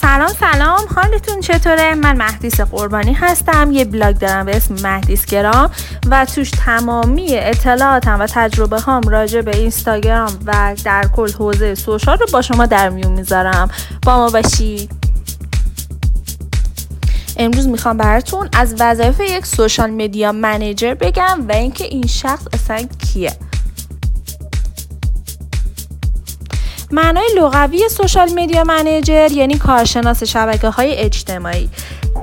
سلام سلام. حالتون چطوره؟ من مهدیس قربانی هستم. یه بلاگ دارم به اسم مهدیس گرام و توش تمامی اطلاعاتم و تجربه هام راجع به اینستاگرام و در کل حوزه سوشال رو با شما در میون می‌ذارم. با ما باشید امروز می‌خوام براتون از وظایف یک سوشال میدیا منیجر بگم و اینکه این شخص اصلا کیه. معنای لغوی social media manager یعنی کارشناس شبکه های اجتماعی.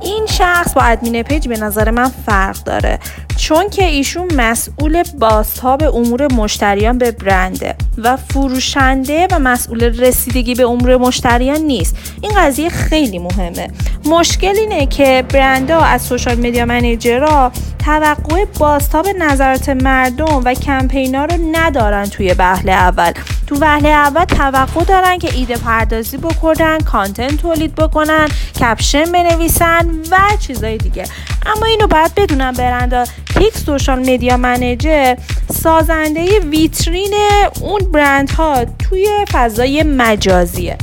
این شخص با admin page به نظر من فرق داره چون که ایشون مسئول بازتاب امور مشتریان به برنده. و فروشنده و مسئول رسیدگی به امور مشتریان نیست. این قضیه خیلی مهمه. مشکل اینه که برندها از social media manager ها توقع بازتاب نظرات مردم و کمپینا رو ندارن توی وهله اول. تو وهله اول توقع دارن که ایده پردازی بکنن content تولید بکنن caption بنویسن و چیزای دیگه. اما اینو باید بدونن برندا یک social media manager سازنده ویترین اون برندها توی فضای مجازیه.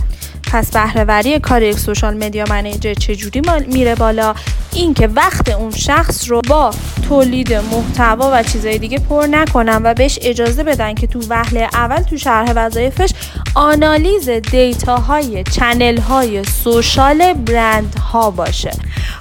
پس بهرهوری کار یک social media manager چجوری میره بالا؟ اینکه وقت اون شخص رو با تولید محتوا و چیزهای دیگه پر نکنن و بهش اجازه بدن که تو وهله اول تو شرح وظایفش آنالیز دیتاهای چنل های سوشال برند ها باشه.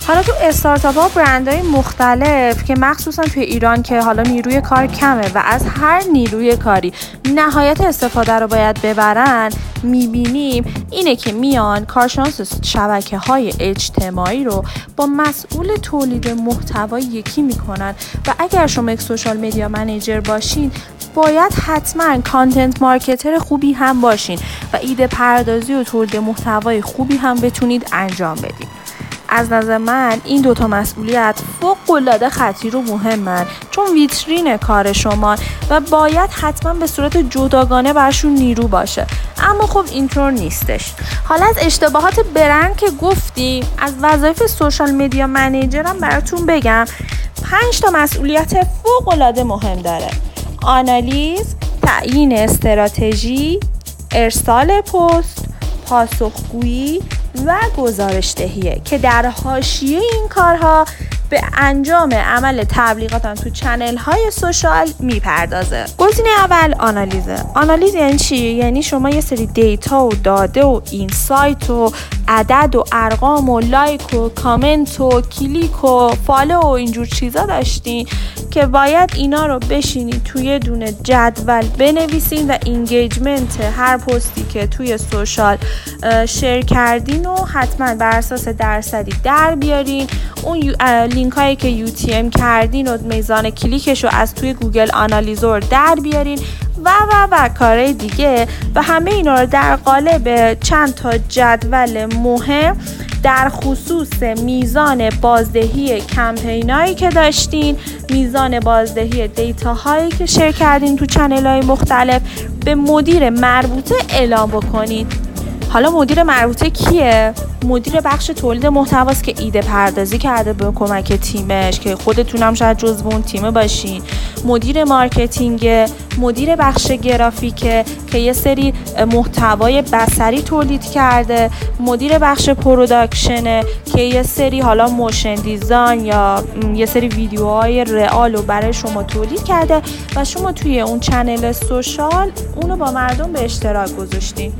حالا تو استارتاپ ها برند های مختلف که مخصوصا توی ایران که حالا نیروی کار کمه و از هر نیروی کاری نهایت استفاده رو باید ببرن می‌بینیم اینه که میان کارشناس شبکه های اجتماعی رو با مسئول تولید محتوا یکی می‌کنن و اگر شما یک سوشال میدیا منیجر باشین باید حتما کانتنت مارکتر خوبی هم باشین و ایده پردازی و تولید محتوای خوبی هم بتونید انجام بدید از نظر من این دوتا مسئولیت فوق العاده خطیر و مهمن چون ویترین کار شما و باید حتما به صورت جداگانه برشون نیرو باشه. اما خب اینطور نیستش. حالا از اشتباهات برند که گفتیم از وظایف سوشال میدیا منیجرم براتون بگم پنج تا مسئولیت فوق العاده مهم داره. آنالیز تعیین استراتژی ارسال پست پاسخگویی و گزارش دهیه که در حاشیه این کارها به انجام عمل تبلیغاتم تو channel های social می‌پردازه. گزینه اول آنالیزه. آنالیز یعنی چی؟ یعنی شما یه سری data و داده و insight و عدد و ارقام و like و کامنت و کلیک و follow و اینجور چیزا داشتین که باید اینا رو بشینید توی دونه جدول بنویسین و engagement هر پستی که توی social share کردین و حتما بر اساس درصدی در بیارین. اون لینک هایی که یو کردین و میزان کلیکش رو از توی Google Analyzer در بیارین و و و کارهای دیگه. و همه اینا رو در قالب چند تا جدول مهم در خصوص میزان بازدهی کمپینایی که داشتین میزان بازدهی data هایی که share کردین تو channel های مختلف به مدیر مربوطه اعلام بکنید حالا مدیر مربوطه کیه؟ مدیر بخش تولید محتواست که ایده پردازی کرده به کمک تیمش که خودتونم شاید جزو اون تیم باشین. مدیر marketing مدیر بخش گرافیکه که یه سری محتوای بصری تولید کرده مدیر بخش production ه که یه سری حالا motion design یا یه سری ویدیوهای real رو برای شما تولید کرده و شما توی اون channel social اونو با مردم به اشتراک گذاشتین.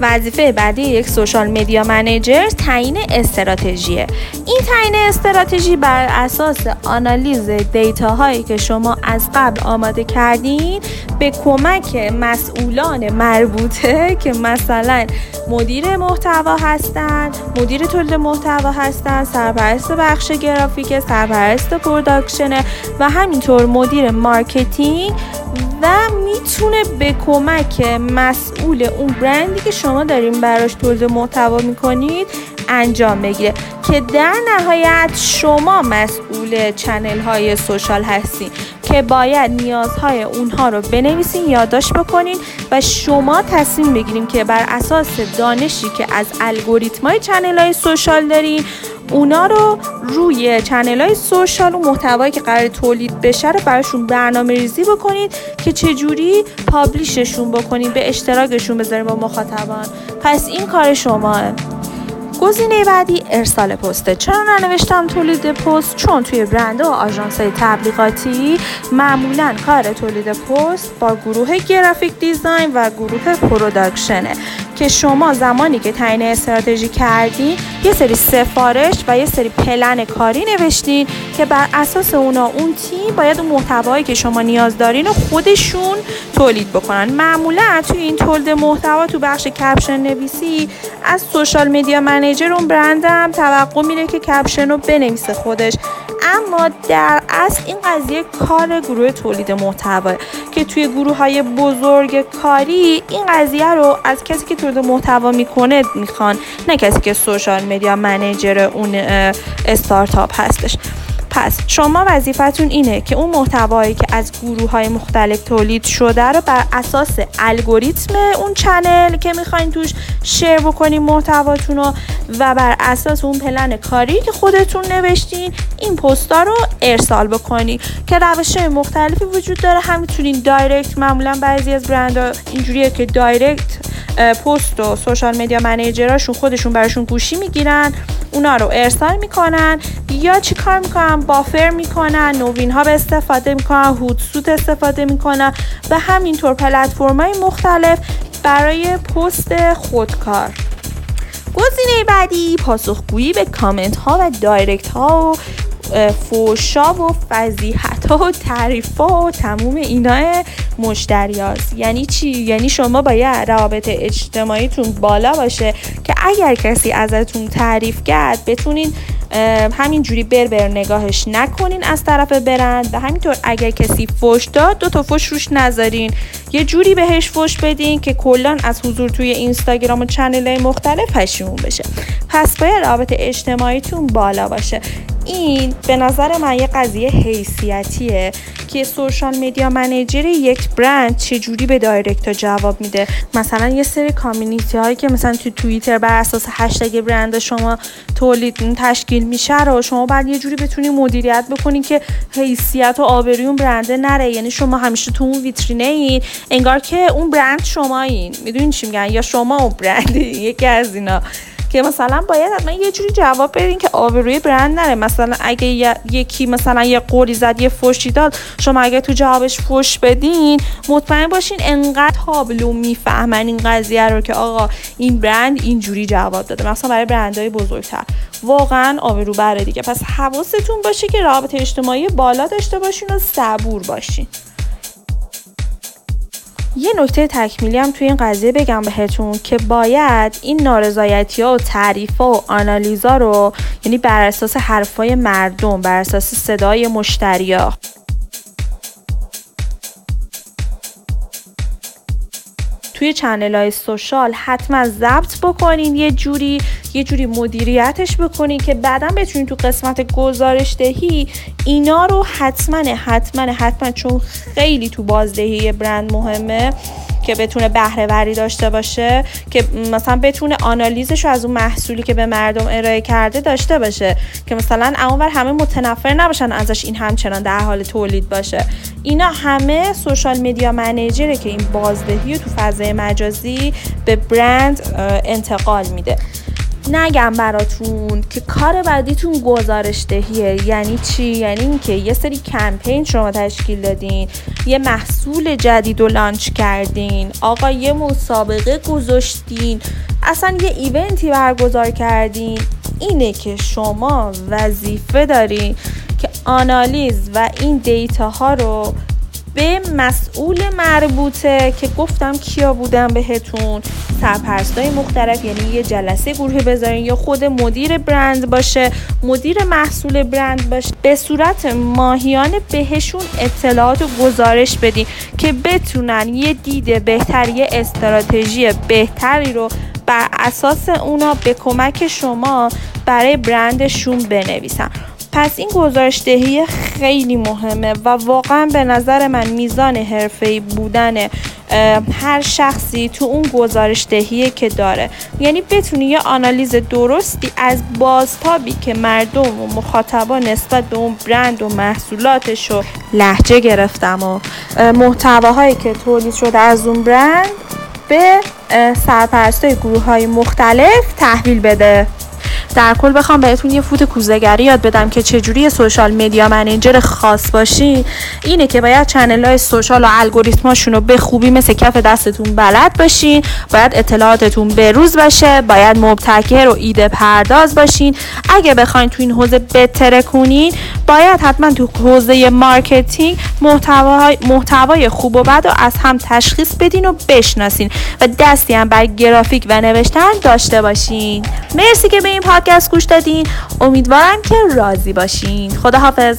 وظیفه بعدی یک social media manager تعیین استراتژیه. این تعیین استراتژی بر اساس آنالیز data هایی که شما از قبل آماده کردین به کمک مسئولان مربوطه که مثلا مدیر محتوا هستند مدیر تولید محتوا هستند سرپرست بخش گرافیک سرپرست production و همینطور مدیر marketing و می‌تونه به کمک مسئول اون برندی که شما داریم براش تولید محتوا می‌کنید انجام بگیره که در نهایت شما مسئول channel های social هستین که باید نیازهای اونها رو بنویسین یادداشت بکنین و شما تصمیم بگیریم که بر اساس دانشی که از الگوریتم های channel های social دارین اونا رو روی channel های social و محتوایی که قرار تولید بشه رو براشون برنامه ریزی بکنید که چجوری publish شون بکنید به اشتراکشون بذارید با مخاطبان. پس این کار شماست گزینه بعدی ارسال پسته چرا ننوشتم تولید پست؟ چون توی برند و آژانس تبلیغاتی معمولا کار تولید پست با گروه graphic design و گروه production ه. که شما زمانی که تعیین استراتژی کردین یه سری سفارش و یه سری پلن کاری نوشتین که بر اساس اونا اون تیم باید اون محتوایی که شما نیاز دارین و خودشون تولید بکنن. معمولا توی این تولید محتوا تو بخش caption نویسی از social media manager اون برندم توقع میره که caption رو بنویسه خودش. اما در اصل این قضیه کار گروه تولید محتوا که توی گروه های بزرگ کاری این قضیه رو از کسی که تولید محتوا می‌کنه می‌خوان نه کسی که سوشال میدیا منیجر اون استارتاپ هستش. پس شما وظیفتون اینه که اون محتوایی که از گروه های مختلف تولید شده رو بر اساس الگوریتم اون چنل که می‌خواین توش شیر بکنین محتواتون رو و بر اساس اون پلن کاری که خودتون نوشتین این پستا رو ارسال بکنی که روش مختلفی وجود داره. هم می‌تونین direct معمولا بعضی از برندها اینجوریه که direct پست و social media manager اشون خودشون براشون گوشی می‌گیرن اونا رو ارسال می‌کنن. یا چی کار می‌کنن buffer می‌کنن نوین هاب استفاده می‌کنن Hootsuite استفاده می‌کنن و همینطور پلتفرم های مختلف برای پست خودکار گزینه بعدی پاسخگویی به کامنت ها و دایرکت ها و فوشا و فضیحت ها و تعریف ها و تموم اینا مشتری یعنی چی؟ یعنی شما باید روابط اجتماعیتون بالا باشه که اگر کسی ازتون تعریف کرد بتونین همینجوری بر بر نگاهش نکنین از طرف برند و همینطور اگر کسی فوش داد دو تا فوش روش نذارین. یه جوری بهش فوش بدین که کلا از حضور توی اینستاگرام و channel های مختلف پشیمون بشه. پس باید روابط اجتماعیتون بالا باشه. این به نظر من یه قضیه حیثیتیه. که social media manager یک برند چجوری به direct جواب میده؟ مثلا یه سری community هایی که مثلا تو توییتر بر اساس هشتگ برند شما تولید تشکیل میشه رو شما باید یه جوری بتونی مدیریت بکنی که حیثیت و آبروی اون برنده نره. یعنی شما همیشه تو اون ویترینه این انگار که اون برند شما این می‌دونین چی میگن؟ یا شما اون برند یکی از اینا. که مثلا باید حتما یه جوری جواب بدین که آبروی برند نره. مثلا اگه یکی مثلا یه قولی زد یه فوشی داد شما اگه تو جوابش فوش بدین مطمئن باشین انقدر تابلو می‌فهمن این قضیه رو که آقا این برند اینجوری جواب داده. مثلا برای برندهای بزرگتر. واقعا آبرو بره دیگه. پس حواستون باشه که رابطه اجتماعی بالا داشته باشین و صبور باشین. یه نکته تکمیلی هم توی این قضیه بگم بهتون که باید این نارضایتی ها و تعریف ها و آنالیزا رو یعنی بر اساس حرفای مردم بر اساس صدای مشتریا توی چنل های سوشال حتما ضبط بکنین. یه جوری یه جوری مدیریتش بکنین که بعدا بتونین تو قسمت گزارش دهی اینا رو حتما حتما حتما چون خیلی تو بازدهی برند مهمه که بتونه بهره وری داشته باشه که مثلا بتونه آنالیزش رو از اون محصولی که به مردم ارائه کرده داشته باشه که مثلا اونور همه متنفر نباشن ازش این همچنان در حال تولید باشه. اینا همه سوشال میدیا منیجره که این بازدهی رو تو فضای مجازی به برند انتقال میده. نگم براتون که کار بعدیتون گزارش دهیه یعنی چی؟ یعنی اینکه یه سری کمپین شما تشکیل دادین یه محصول جدید و لانچ کردین آقا یه مسابقه گذاشتین اصلا یه ایونتی برگزار کردین. اینه که شما وظیفه دارین که آنالیز و این دیتا ها رو به مسئول مربوطه که گفتم کیا بودن بهتون. سرپرستای مختلف یعنی یه جلسه گروهی بذارین یا خود مدیر برند باشه مدیر محصول برند باشه به صورت ماهیانه بهشون اطلاعات و گزارش بدین که بتونن یه دید بهتر یه استراتژی بهتری رو بر اساس اونا به کمک شما برای برندشون بنویسن. پس این گزارش دهی خیلی مهمه و واقعا به نظر من میزان حرفه‌ای بودن هر شخصی تو اون گزارش دهیه که داره. یعنی بتونی یه آنالیز درستی از بازتابی که مردم و مخاطبا نسبت به اون برند و محصولاتش رو لحجه گرفتم و محتواهایی که تولید شده از اون برند به سرپرستای گروه های مختلف تحویل بده. در کل بخوام بهتون یه فوت کوزهگری یاد بدم که چجوری social media manager خاص باشی اینه که باید channel های social و الگوریتماشون رو به خوبی مثل کف دستتون بلد باشین. باید اطلاعاتتون بروز باشه. باید مبتکر و ایده پرداز باشین. اگه بخواین تو این حوزه بهتره کنین باید حتما تو حوزه marketing محتوای محتوای خوب و بد رو از هم تشخیص بدین و بشناسین و دستی هم بر گرافیک و نوشتن داشته باشین. مرسی که به این پادکست گوش دادین. امیدوارم که راضی باشین. خداحافظ.